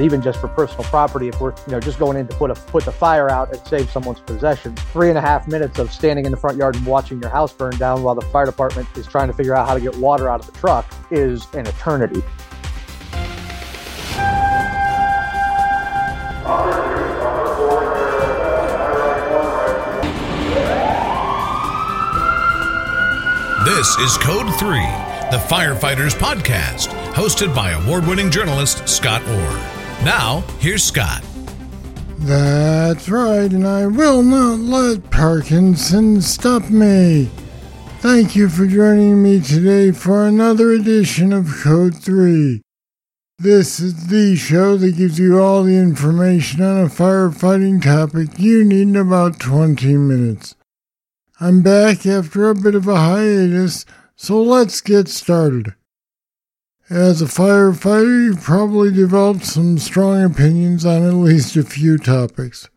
even just for personal property. If we're you know just going in to put a put the fire out and save someone's possession, three and a half minutes of standing in the front yard and watching your house burn down while the fire department is trying to figure out how to get water out of the truck is an eternity. This is Code 3, the Firefighters Podcast, hosted by award winning journalist Scott Orr. Now, here's Scott. That's right, and I will not let Parkinson stop me. Thank you for joining me today for another edition of Code 3. This is the show that gives you all the information on a firefighting topic you need in about 20 minutes. I'm back after a bit of a hiatus, so let's get started. As a firefighter, you've probably developed some strong opinions on at least a few topics.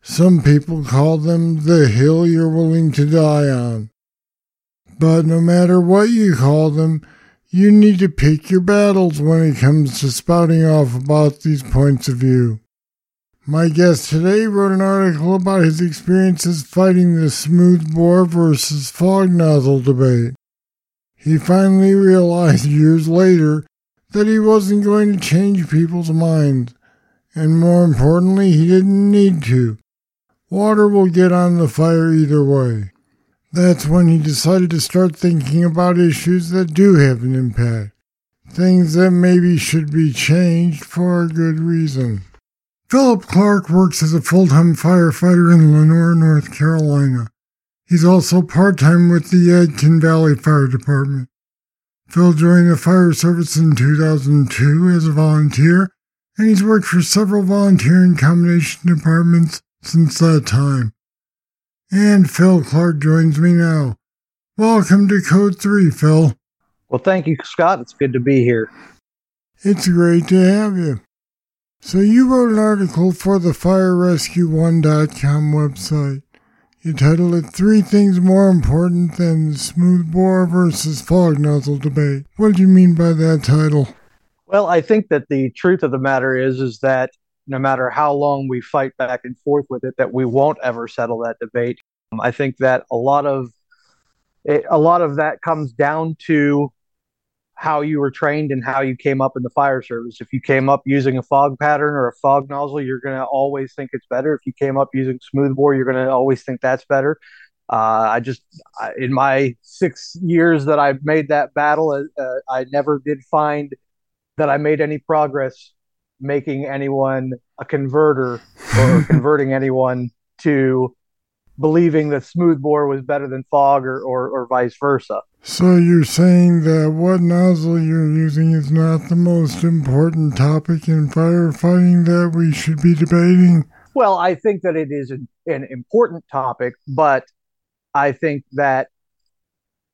Some people call them the hill you're willing to die on. But no matter what you call them, you need to pick your battles when it comes to spouting off about these points of view. My guest today wrote an article about his experiences fighting the smoothbore versus fog nozzle debate. He finally realized years later that he wasn't going to change people's minds, and more importantly, he didn't need to. Water will get on the fire either way. That's when he decided to start thinking about issues that do have an impact, things that maybe should be changed for a good reason. Philip Clark works as a full time firefighter in Lenoir, North Carolina. He's also part time with the Yadkin Valley Fire Department. Phil joined the fire service in 2002 as a volunteer, and he's worked for several volunteer and combination departments since that time. And Phil Clark joins me now. Welcome to Code 3, Phil. Well, thank you, Scott. It's good to be here. It's great to have you. So you wrote an article for the FireRescue1.com website. You titled it Three Things More Important Than the Smoothbore versus Fog Nozzle Debate. What do you mean by that title? Well, I think that the truth of the matter is is that no matter how long we fight back and forth with it, that we won't ever settle that debate. Um, I think that a lot of it, a lot of that comes down to how you were trained and how you came up in the fire service. If you came up using a fog pattern or a fog nozzle, you're going to always think it's better. If you came up using smoothbore, you're going to always think that's better. Uh, I just, I, in my six years that I've made that battle, uh, uh I never did find that I made any progress making anyone a converter or converting anyone to believing that smoothbore was better than fog or, or, or vice versa. So you're saying that what nozzle you're using is not the most important topic in firefighting that we should be debating? Well, I think that it is an, an important topic, but I think that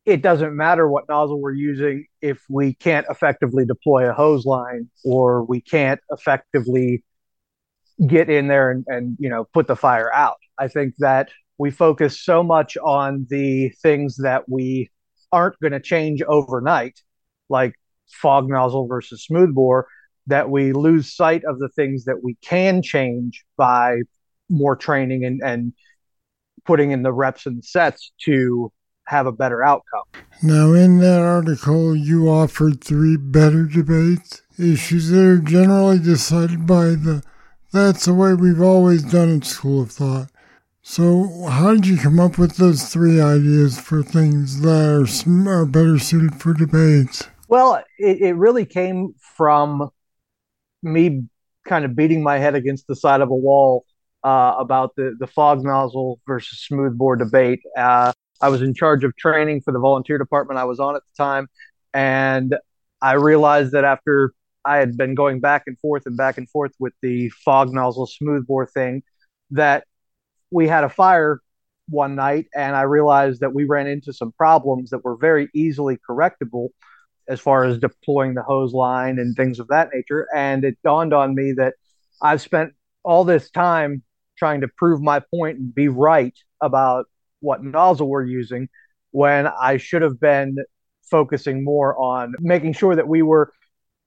it doesn't matter what nozzle we're using if we can't effectively deploy a hose line or we can't effectively get in there and, and you know put the fire out. I think that we focus so much on the things that we aren't going to change overnight, like fog nozzle versus smoothbore, that we lose sight of the things that we can change by more training and, and putting in the reps and sets to have a better outcome. Now, in that article, you offered three better debates, issues that are generally decided by the that's the way we've always done it school of thought. So, how did you come up with those three ideas for things that are, are better suited for debates? Well, it, it really came from me kind of beating my head against the side of a wall uh, about the, the fog nozzle versus smoothbore debate. Uh, I was in charge of training for the volunteer department I was on at the time. And I realized that after I had been going back and forth and back and forth with the fog nozzle smoothbore thing, that we had a fire one night and I realized that we ran into some problems that were very easily correctable as far as deploying the hose line and things of that nature. And it dawned on me that I've spent all this time trying to prove my point and be right about what nozzle we're using when I should have been focusing more on making sure that we were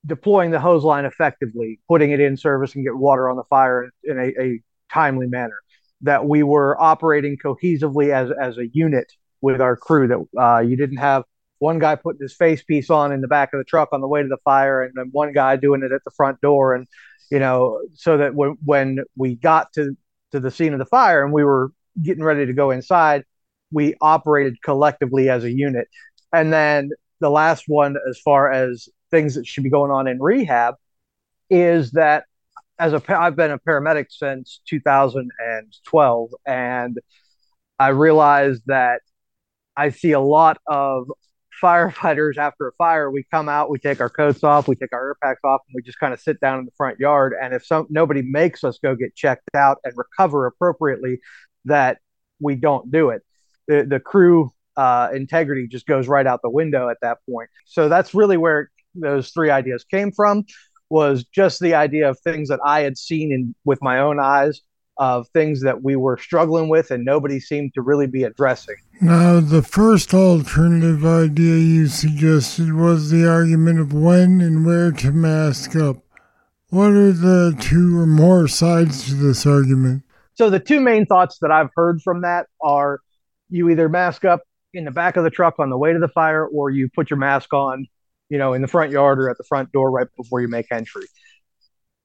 deploying the hose line effectively, putting it in service and get water on the fire in a, a timely manner. That we were operating cohesively as as a unit with our crew. That uh, you didn't have one guy putting his face piece on in the back of the truck on the way to the fire, and then one guy doing it at the front door, and you know, so that when when we got to to the scene of the fire and we were getting ready to go inside, we operated collectively as a unit. And then the last one, as far as things that should be going on in rehab, is that as a I've been a paramedic since 2012, and I realized that I see a lot of firefighters after a fire. We come out, we take our coats off, we take our air packs off, and we just kind of sit down in the front yard. And if some nobody makes us go get checked out and recover appropriately, that we don't do it. The the crew uh, integrity just goes right out the window at that point. So that's really where those three ideas came from. Was just the idea of things that I had seen in with my own eyes of things that we were struggling with and nobody seemed to really be addressing. Now, the first alternative idea you suggested was the argument of when and where to mask up. What are the two or more sides to this argument? So, the two main thoughts that I've heard from that are you either mask up in the back of the truck on the way to the fire or you put your mask on, you know, in the front yard or at the front door right before you make entry.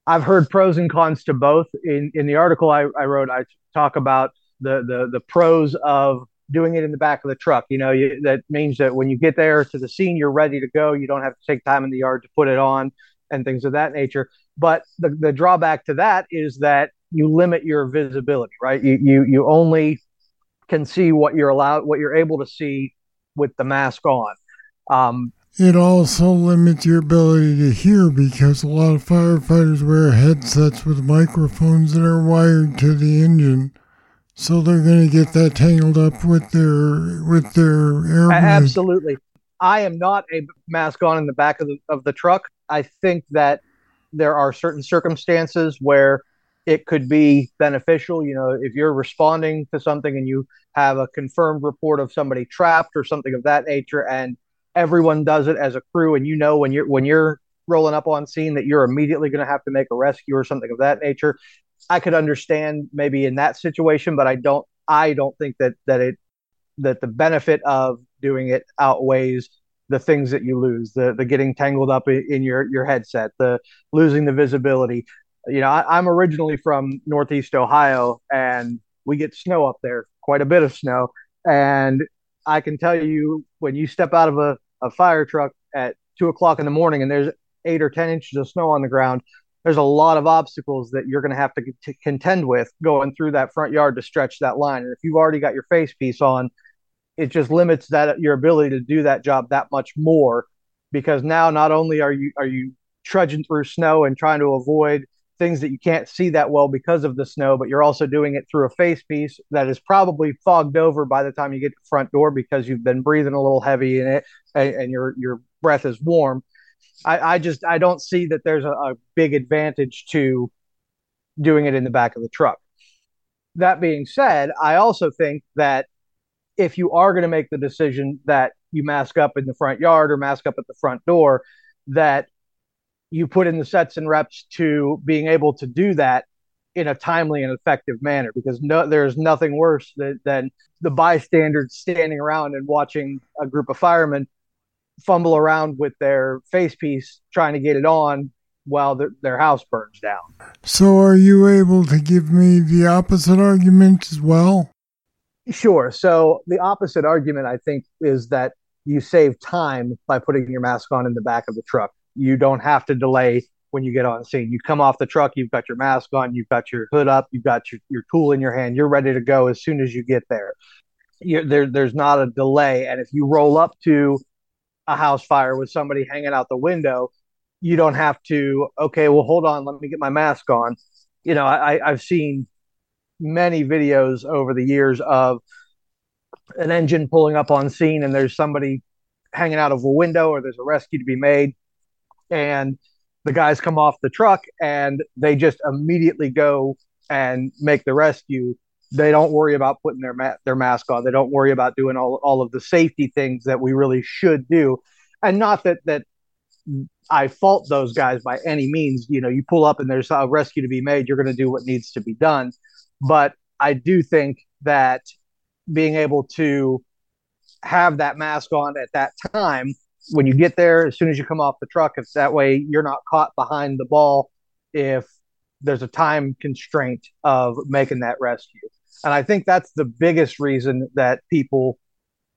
I've heard pros and cons to both. In in the article I, I wrote, I talk about the the the pros of doing it in the back of the truck. You know, you, that means that when you get there to the scene, you're ready to go. You don't have to take time in the yard to put it on and things of that nature. But the, the drawback to that is that you limit your visibility, right? You, you, you only can see what you're allowed, what you're able to see with the mask on. Um, it also limits your ability to hear because a lot of firefighters wear headsets with microphones that are wired to the engine. So they're going to get that tangled up with their with their air. Absolutely. I am not a mask on in the back of the of the truck. I think that there are certain circumstances where it could be beneficial. You know, if you're responding to something and you have a confirmed report of somebody trapped or something of that nature, and everyone does it as a crew and you know when you're when you're rolling up on scene that you're immediately going to have to make a rescue or something of that nature. I could understand maybe in that situation but i don't i don't think that that it that the benefit of doing it outweighs the things that you lose the the getting tangled up in, your your headset the losing the visibility. You know I, i'm originally from northeast ohio and we get snow up there quite a bit of snow and I can tell you when you step out of a, a fire truck at two o'clock in the morning and there's eight or 10 inches of snow on the ground, there's a lot of obstacles that you're going to have to, to contend with going through that front yard to stretch that line. And if you've already got your face piece on, it just limits that your ability to do that job that much more because now not only are you are you trudging through snow and trying to avoid things that you can't see that well because of the snow, but you're also doing it through a face piece that is probably fogged over by the time you get to the front door because you've been breathing a little heavy in it and, and your your breath is warm. I, I, just I don't see that there's a, a big advantage to doing it in the back of the truck. That being said, I also think that if you are going to make the decision that you mask up in the front yard or mask up at the front door, that you put in the sets and reps to being able to do that in a timely and effective manner because no, there's nothing worse than, than the bystanders standing around and watching a group of firemen fumble around with their face piece trying to get it on while their, their house burns down. So, are you able to give me the opposite argument as well? Sure. So, the opposite argument, I think, is that you save time by putting your mask on in the back of the truck you don't have to delay when you get on scene. You come off the truck, you've got your mask on, you've got your hood up, you've got your, your tool in your hand, you're ready to go as soon as you get there. You're, there. There's not a delay. And if you roll up to a house fire with somebody hanging out the window, you don't have to, okay, well, hold on, let me get my mask on. You know, I, I've seen many videos over the years of an engine pulling up on scene and there's somebody hanging out of a window or there's a rescue to be made and the guys come off the truck and they just immediately go and make the rescue. They don't worry about putting their ma- their mask on. They don't worry about doing all all of the safety things that we really should do. And not that that I fault those guys by any means. You know, you pull up and there's a rescue to be made, you're going to do what needs to be done. But I do think that being able to have that mask on at that time when you get there, as soon as you come off the truck, it's that way you're not caught behind the ball if there's a time constraint of making that rescue. And I think that's the biggest reason that people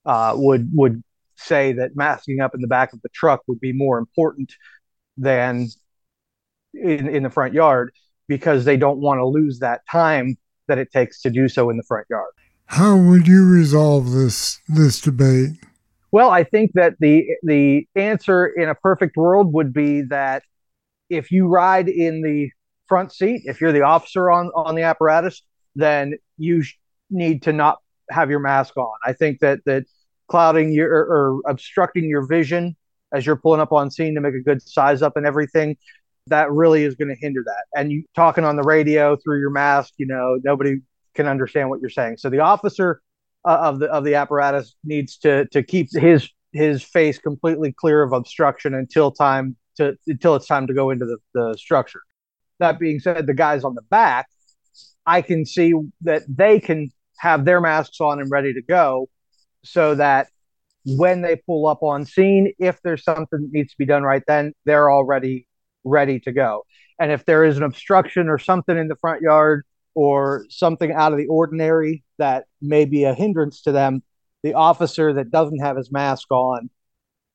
uh, would would say that masking up in the back of the truck would be more important than in, in the front yard because they don't want to lose that time that it takes to do so in the front yard. How would you resolve this this debate? Well, I think that the the answer in a perfect world would be that if you ride in the front seat, if you're the officer on on the apparatus, then you sh- need to not have your mask on. I think that that clouding your or, or obstructing your vision as you're pulling up on scene to make a good size up and everything that really is going to hinder that and you talking on the radio through your mask you know nobody can understand what you're saying so the officer uh, of the of the apparatus needs to to keep his his face completely clear of obstruction until time to until it's time to go into the, the structure that being said the guys on the back i can see that they can have their masks on and ready to go so that when they pull up on scene, if there's something that needs to be done right then, they're already ready to go. And if there is an obstruction or something in the front yard or something out of the ordinary that may be a hindrance to them, the officer that doesn't have his mask on,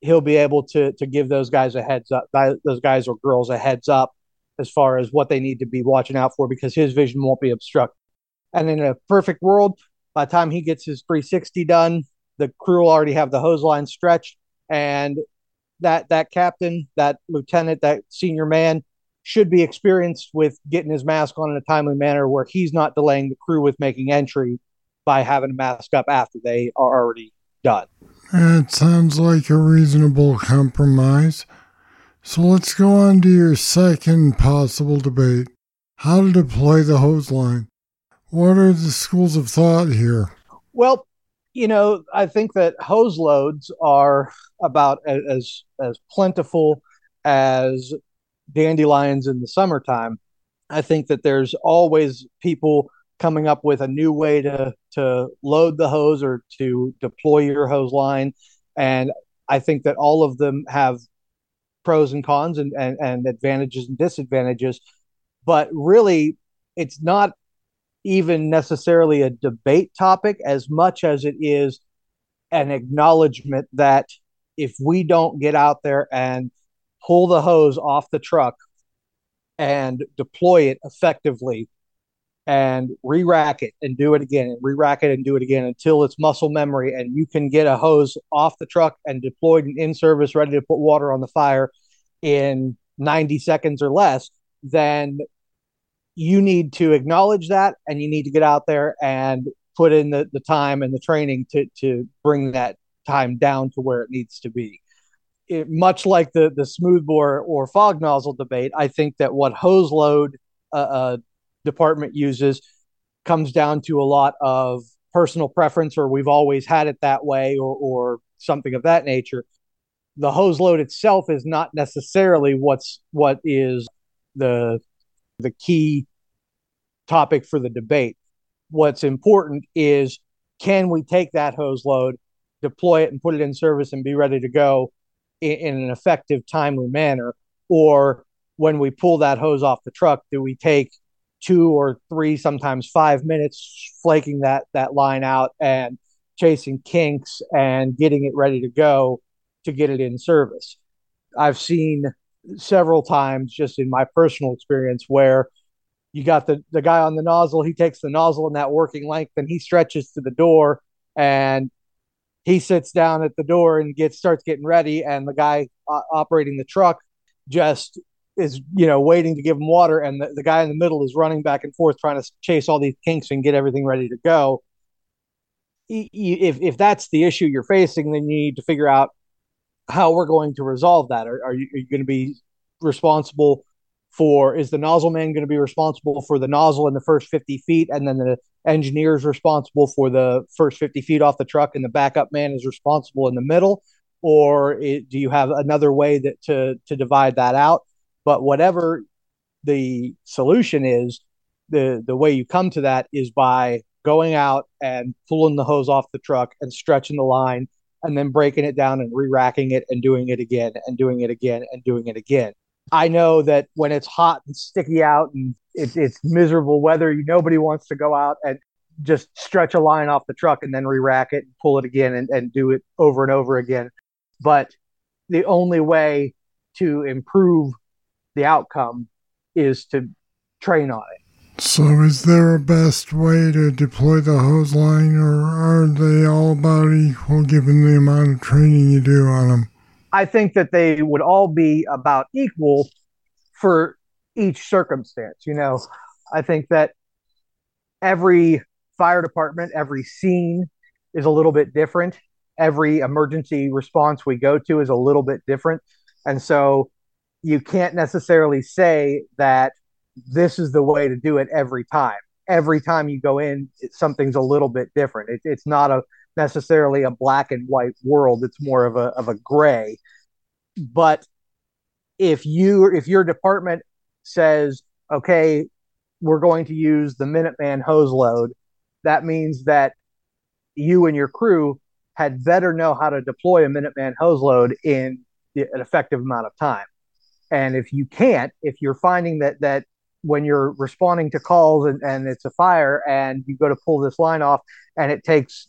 he'll be able to to give those guys a heads up, those guys or girls a heads up as far as what they need to be watching out for because his vision won't be obstructed. And in a perfect world, by the time he gets his 360 done, the crew will already have the hose line stretched, and that that captain, that lieutenant, that senior man should be experienced with getting his mask on in a timely manner where he's not delaying the crew with making entry by having a mask up after they are already done. That sounds like a reasonable compromise. So let's go on to your second possible debate how to deploy the hose line. What are the schools of thought here? Well, you know, I think that hose loads are about as as plentiful as dandelions in the summertime. I think that there's always people coming up with a new way to to load the hose or to deploy your hose line, and I think that all of them have pros and cons and, and, and advantages and disadvantages. But really, it's not even necessarily a debate topic as much as it is an acknowledgement that if we don't get out there and pull the hose off the truck and deploy it effectively and re-rack it and do it again and re-rack it and do it again until it's muscle memory and you can get a hose off the truck and deployed and in service ready to put water on the fire in 90 seconds or less then you need to acknowledge that and you need to get out there and put in the, the time and the training to, to bring that time down to where it needs to be. It, much like the, the smoothbore or fog nozzle debate, I think that what hose load uh, uh, department uses comes down to a lot of personal preference or we've always had it that way or, or something of that nature. The hose load itself is not necessarily what's what is the the key topic for the debate. What's important is can we take that hose load, deploy it, and put it in service and be ready to go in, in an effective, timely manner? Or when we pull that hose off the truck, do we take two or three, sometimes five minutes flaking that that line out and chasing kinks and getting it ready to go to get it in service? I've seen several times just in my personal experience where you got the the guy on the nozzle he takes the nozzle in that working length and he stretches to the door and he sits down at the door and gets starts getting ready and the guy uh, operating the truck just is you know waiting to give him water and the, the guy in the middle is running back and forth trying to chase all these kinks and get everything ready to go if if that's the issue you're facing then you need to figure out how we're going to resolve that. Are, are you, you going to be responsible for? Is the nozzle man going to be responsible for the nozzle in the first 50 feet, and then the engineer is responsible for the first 50 feet off the truck, and the backup man is responsible in the middle? or it, do you have another way that to to divide that out? But whatever the solution is, the the way you come to that is by going out and pulling the hose off the truck and stretching the line and then breaking it down and re-racking it and doing it again and doing it again and doing it again. I know that when it's hot and sticky out and it, it's miserable weather, nobody wants to go out and just stretch a line off the truck and then re-rack it and pull it again and, and do it over and over again. But the only way to improve the outcome is to train on it. So, is there a best way to deploy the hose line, or are they all about equal given the amount of training you do on them? I think that they would all be about equal for each circumstance. You know, I think that every fire department, every scene is a little bit different. Every emergency response we go to is a little bit different. And so you can't necessarily say that this is the way to do it every time. Every time you go in, something's a little bit different. It, it's not a necessarily a black and white world. It's more of a of a gray. But if you if your department says, okay, we're going to use the Minuteman hose load, that means that you and your crew had better know how to deploy a Minuteman hose load in an effective amount of time. And if you can't, if you're finding that that when you're responding to calls and, and it's a fire and you go to pull this line off and it takes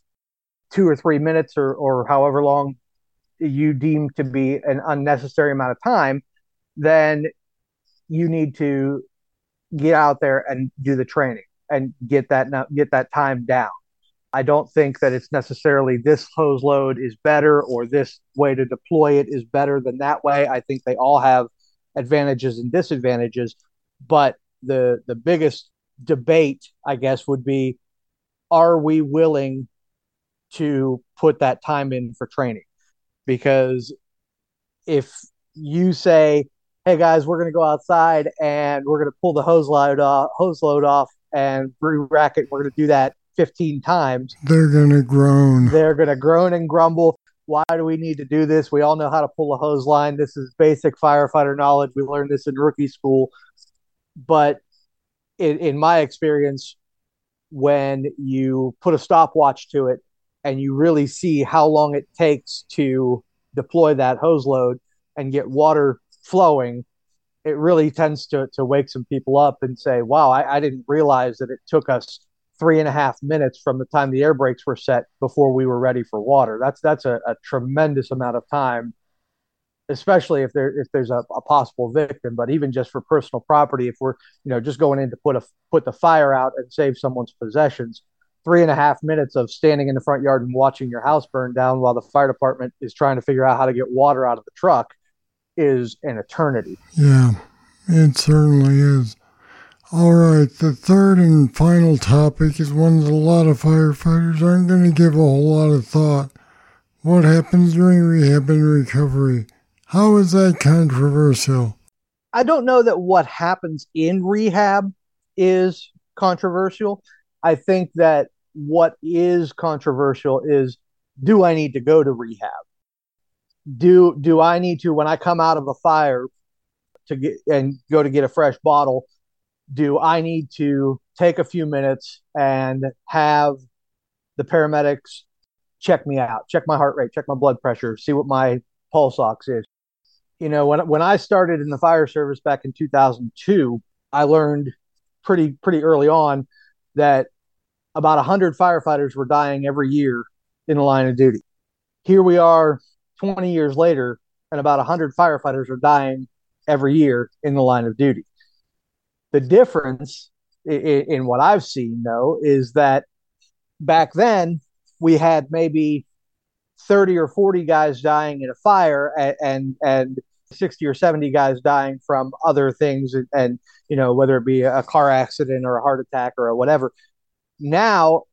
two or three minutes or, or however long you deem to be an unnecessary amount of time, then you need to get out there and do the training and get that get that time down. I don't think that it's necessarily this hose load is better or this way to deploy it is better than that way. I think they all have advantages and disadvantages, but the the biggest debate, I guess, would be: Are we willing to put that time in for training? Because if you say, "Hey guys, we're going to go outside and we're going to pull the hose load off, hose load off, and re-rack it," we're going to do that 15 times. They're going to groan. They're going to groan and grumble. Why do we need to do this? We all know how to pull a hose line. This is basic firefighter knowledge. We learned this in rookie school but in, in my experience, when you put a stopwatch to it and you really see how long it takes to deploy that hose load and get water flowing, it really tends to, to wake some people up and say, wow, I, I didn't realize that it took us three and a half minutes from the time the air brakes were set before we were ready for water. That's that's a, a tremendous amount of time especially if there if there's a, a, possible victim but even just for personal property if we're you know just going in to put a put the fire out and save someone's possessions three and a half minutes of standing in the front yard and watching your house burn down while the fire department is trying to figure out how to get water out of the truck is an eternity yeah it certainly is all right the third and final topic is one that a lot of firefighters aren't going to give a whole lot of thought what happens during rehab and recovery how is that controversial? I don't know that what happens in rehab is controversial. I think that what is controversial is do I need to go to rehab? Do do I need to when I come out of a fire to get and go to get a fresh bottle, do I need to take a few minutes and have the paramedics check me out, check my heart rate, check my blood pressure, see what my pulse ox is? you know, when when I started in the fire service back in 2002, I learned pretty pretty early on that about 100 firefighters were dying every year in the line of duty. Here we are 20 years later and about 100 firefighters are dying every year in the line of duty. The difference in, in what I've seen though is that back then we had maybe 30 or 40 guys dying in a fire and and, and 60 or 70 guys dying from other things and, and, you know whether it be a car accident or a heart attack or whatever now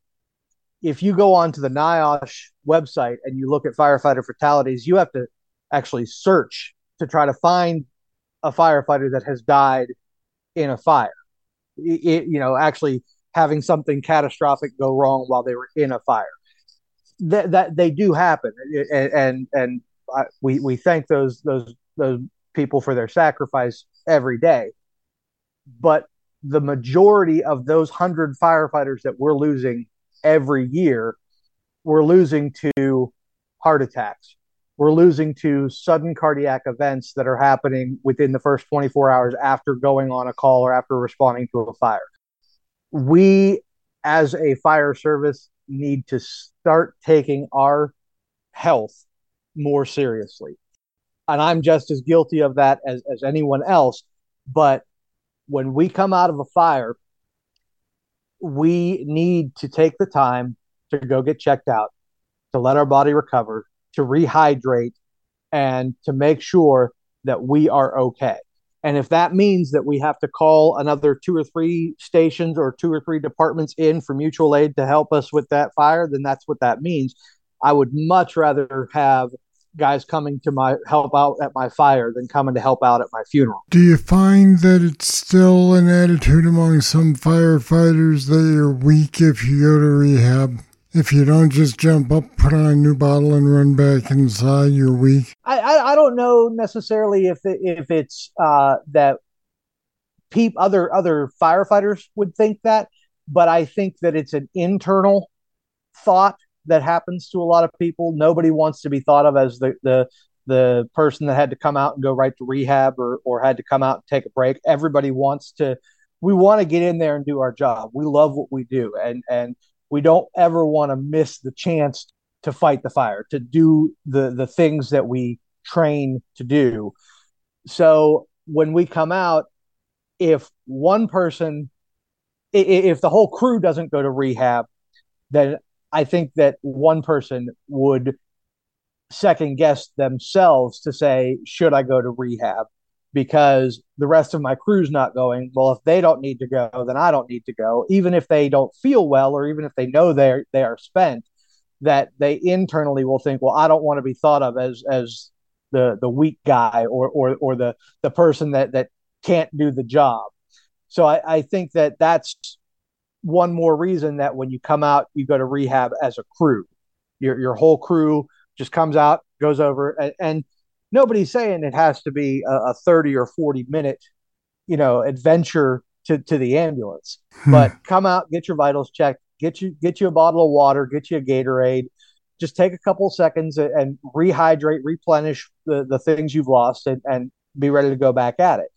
if you go onto the NIOSH website and you look at firefighter fatalities you have to actually search to try to find a firefighter that has died in a fire. It, you know actually having something catastrophic go wrong while they were in a fire. That, that they do happen. And and, and I, we we thank those those those people for their sacrifice every day. But the majority of those hundred firefighters that we're losing every year, we're losing to heart attacks. We're losing to sudden cardiac events that are happening within the first 24 hours after going on a call or after responding to a fire. We, as a fire service, need to start taking our health more seriously. And I'm just as guilty of that as, as anyone else. But when we come out of a fire, we need to take the time to go get checked out, to let our body recover, to rehydrate, and to make sure that we are okay. And if that means that we have to call another two or three stations or two or three departments in for mutual aid to help us with that fire, then that's what that means. I would much rather have guys coming to my help out at my fire than coming to help out at my funeral. Do you find that it's still an attitude among some firefighters that you're weak if you go to rehab? If you don't just jump up, put on a new bottle, and run back inside, you're weak. I I, I don't know necessarily if it, if it's uh, that peep other other firefighters would think that, but I think that it's an internal thought that happens to a lot of people. Nobody wants to be thought of as the the the person that had to come out and go right to rehab or or had to come out and take a break. Everybody wants to we want to get in there and do our job. We love what we do and and we don't ever want to miss the chance to fight the fire, to do the the things that we train to do. So when we come out if one person if the whole crew doesn't go to rehab, then I think that one person would second guess themselves to say, should I go to rehab? Because the rest of my crew's not going. Well, if they don't need to go, then I don't need to go. Even if they don't feel well, or even if they know they they are spent, that they internally will think, well, I don't want to be thought of as as the the weak guy or or or the the person that that can't do the job. So I, I think that that's one more reason that when you come out, you go to rehab as a crew. Your your whole crew just comes out, goes over, and, and nobody's saying it has to be a, a, thirty or forty minute, you know, adventure to to the ambulance. Hmm. But come out, get your vitals checked, get you get you a bottle of water, get you a Gatorade. Just take a couple seconds and, and rehydrate, replenish the, the things you've lost, and, and be ready to go back at it.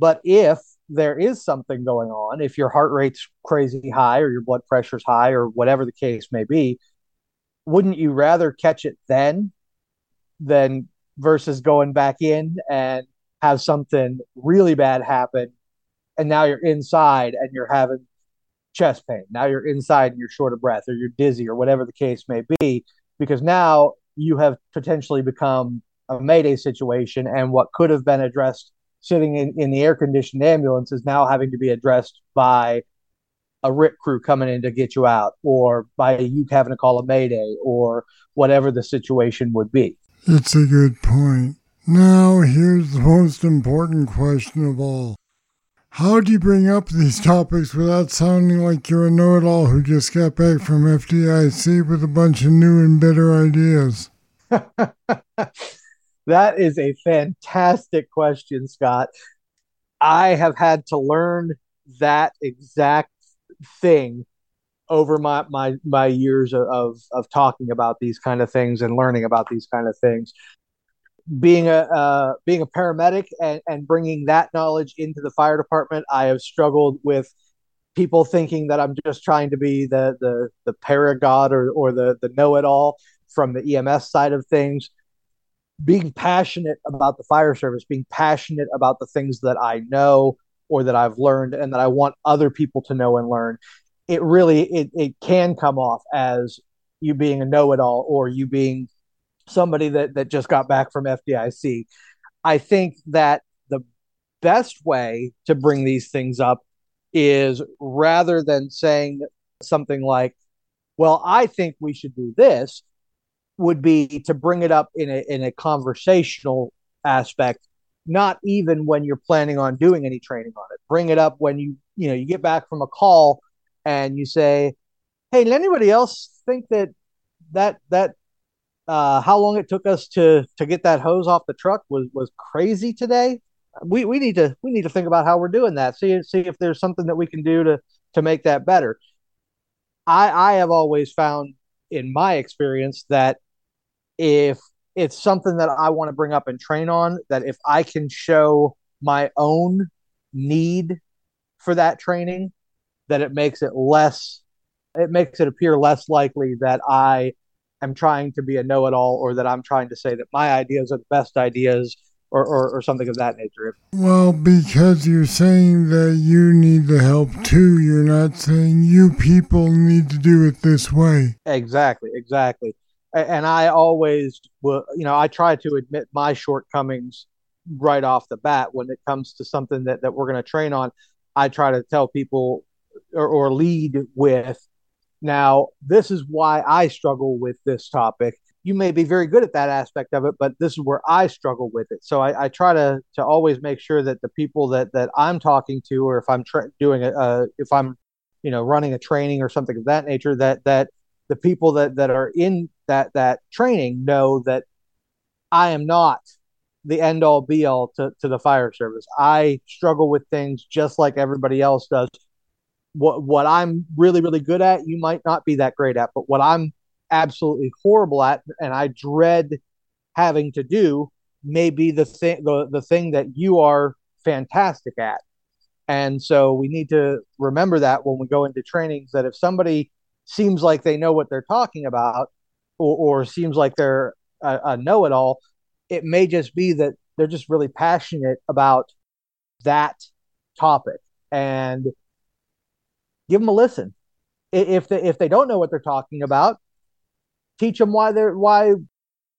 But if there is something going on, if your heart rate's crazy high or your blood pressure's high or whatever the case may be, wouldn't you rather catch it then than versus going back in and have something really bad happen and now you're inside and you're having chest pain. Now you're inside and you're short of breath or you're dizzy or whatever the case may be because now you have potentially become a mayday situation and what could have been addressed sitting in, in the air conditioned ambulance is now having to be addressed by a RIT crew coming in to get you out, or by you having to call a mayday, or whatever the situation would be. It's a good point. Now, here's the most important question of all. How do you bring up these topics without sounding like you're a know it all who just got back from FDIC with a bunch of new and better ideas? That is a fantastic question, Scott. I have had to learn that exact thing over my my my years of of talking about these kind of things and learning about these kind of things being a uh, being a paramedic and, and bringing that knowledge into the fire department i have struggled with people thinking that i'm just trying to be the the the paragod or or the the know-it-all from the ems side of things being passionate about the fire service, being passionate about the things that I know or that I've learned and that I want other people to know and learn, it really it, it can come off as you being a know-it-all or you being somebody that that just got back from FDIC. I think that the best way to bring these things up is rather than saying something like, "Well, I think we should do this," would be to bring it up in a in a conversational aspect not even when you're planning on doing any training on it bring it up when you you know you get back from a call and you say hey did anybody else think that that that uh, how long it took us to to get that hose off the truck was was crazy today. We we need to we need to think about how we're doing that. See see if there's something that we can do to to make that better. I I have always found in my experience that if it's something that I want to bring up and train on, that if I can show my own need for that training, that it makes it less it makes it appear less likely that I am trying to be a know-it-all or that I'm trying to say that my ideas are the best ideas or, or, or something of that nature. Well, because you're saying that you need the help too, you're not saying you people need to do it this way. Exactly, exactly. And I always will, you know, I try to admit my shortcomings right off the bat when it comes to something that, that we're going to train on. I try to tell people or, or lead with now, this is why I struggle with this topic. You may be very good at that aspect of it, but this is where I struggle with it. So I, I try to to always make sure that the people that that I'm talking to, or if I'm tra- doing a, if I'm, you know, running a training or something of that nature, that that the people that that are in that that training know that I am not the end all be all to, to the fire service. I struggle with things just like everybody else does what what I'm really really good at, you might not be that great at, but what I'm absolutely horrible at, and I dread having to do, may be the thing the, the thing that you are fantastic at. And so we need to remember that when we go into trainings that if somebody seems like they know what they're talking about or, or seems like they're a, a know it all, it may just be that they're just really passionate about that topic. And give them a listen. If they, if they don't know what they're talking about, teach them why they're why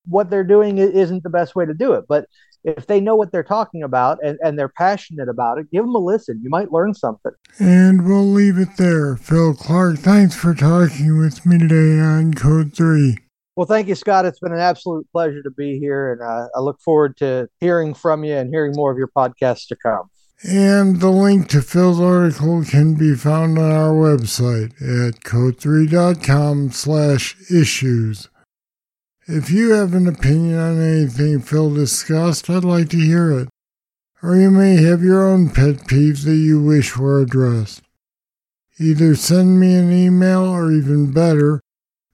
what they're doing isn't the best way to do it. But if they know what they're talking about and, and they're passionate about it, give them a listen. You might learn something. And we'll leave it there. Phil Clark, thanks for talking with me today on Code 3. Well, thank you, Scott. It's been an absolute pleasure to be here, and uh, I look forward to hearing from you and hearing more of your podcasts to come. And the link to Phil's article can be found on our website at code3.com slash issues. If you have an opinion on anything Phil discussed, I'd like to hear it. Or you may have your own pet peeves that you wish were addressed. Either send me an email or even better,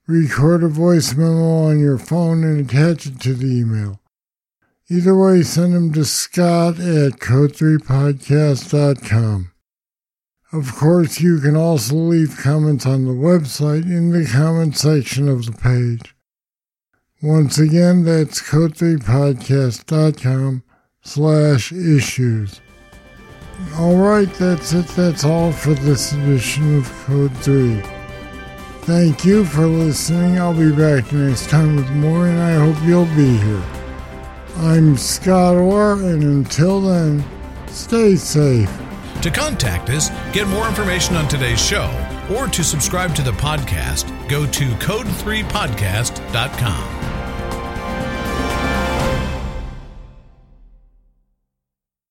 record a voice memo on your phone and attach it to the email. Either way, send them to scott at code3podcast.com. Of course, you can also leave comments on the website in the comment section of the page. Once again, that's code3podcast.com slash issues. All right, that's it. That's all for this edition of Code 3. Thank you for listening. I'll be back next time with more, and I hope you'll be here. I'm Scott Orr, and until then, stay safe. To contact us, get more information on today's show, or to subscribe to the podcast, go to code3podcast.com.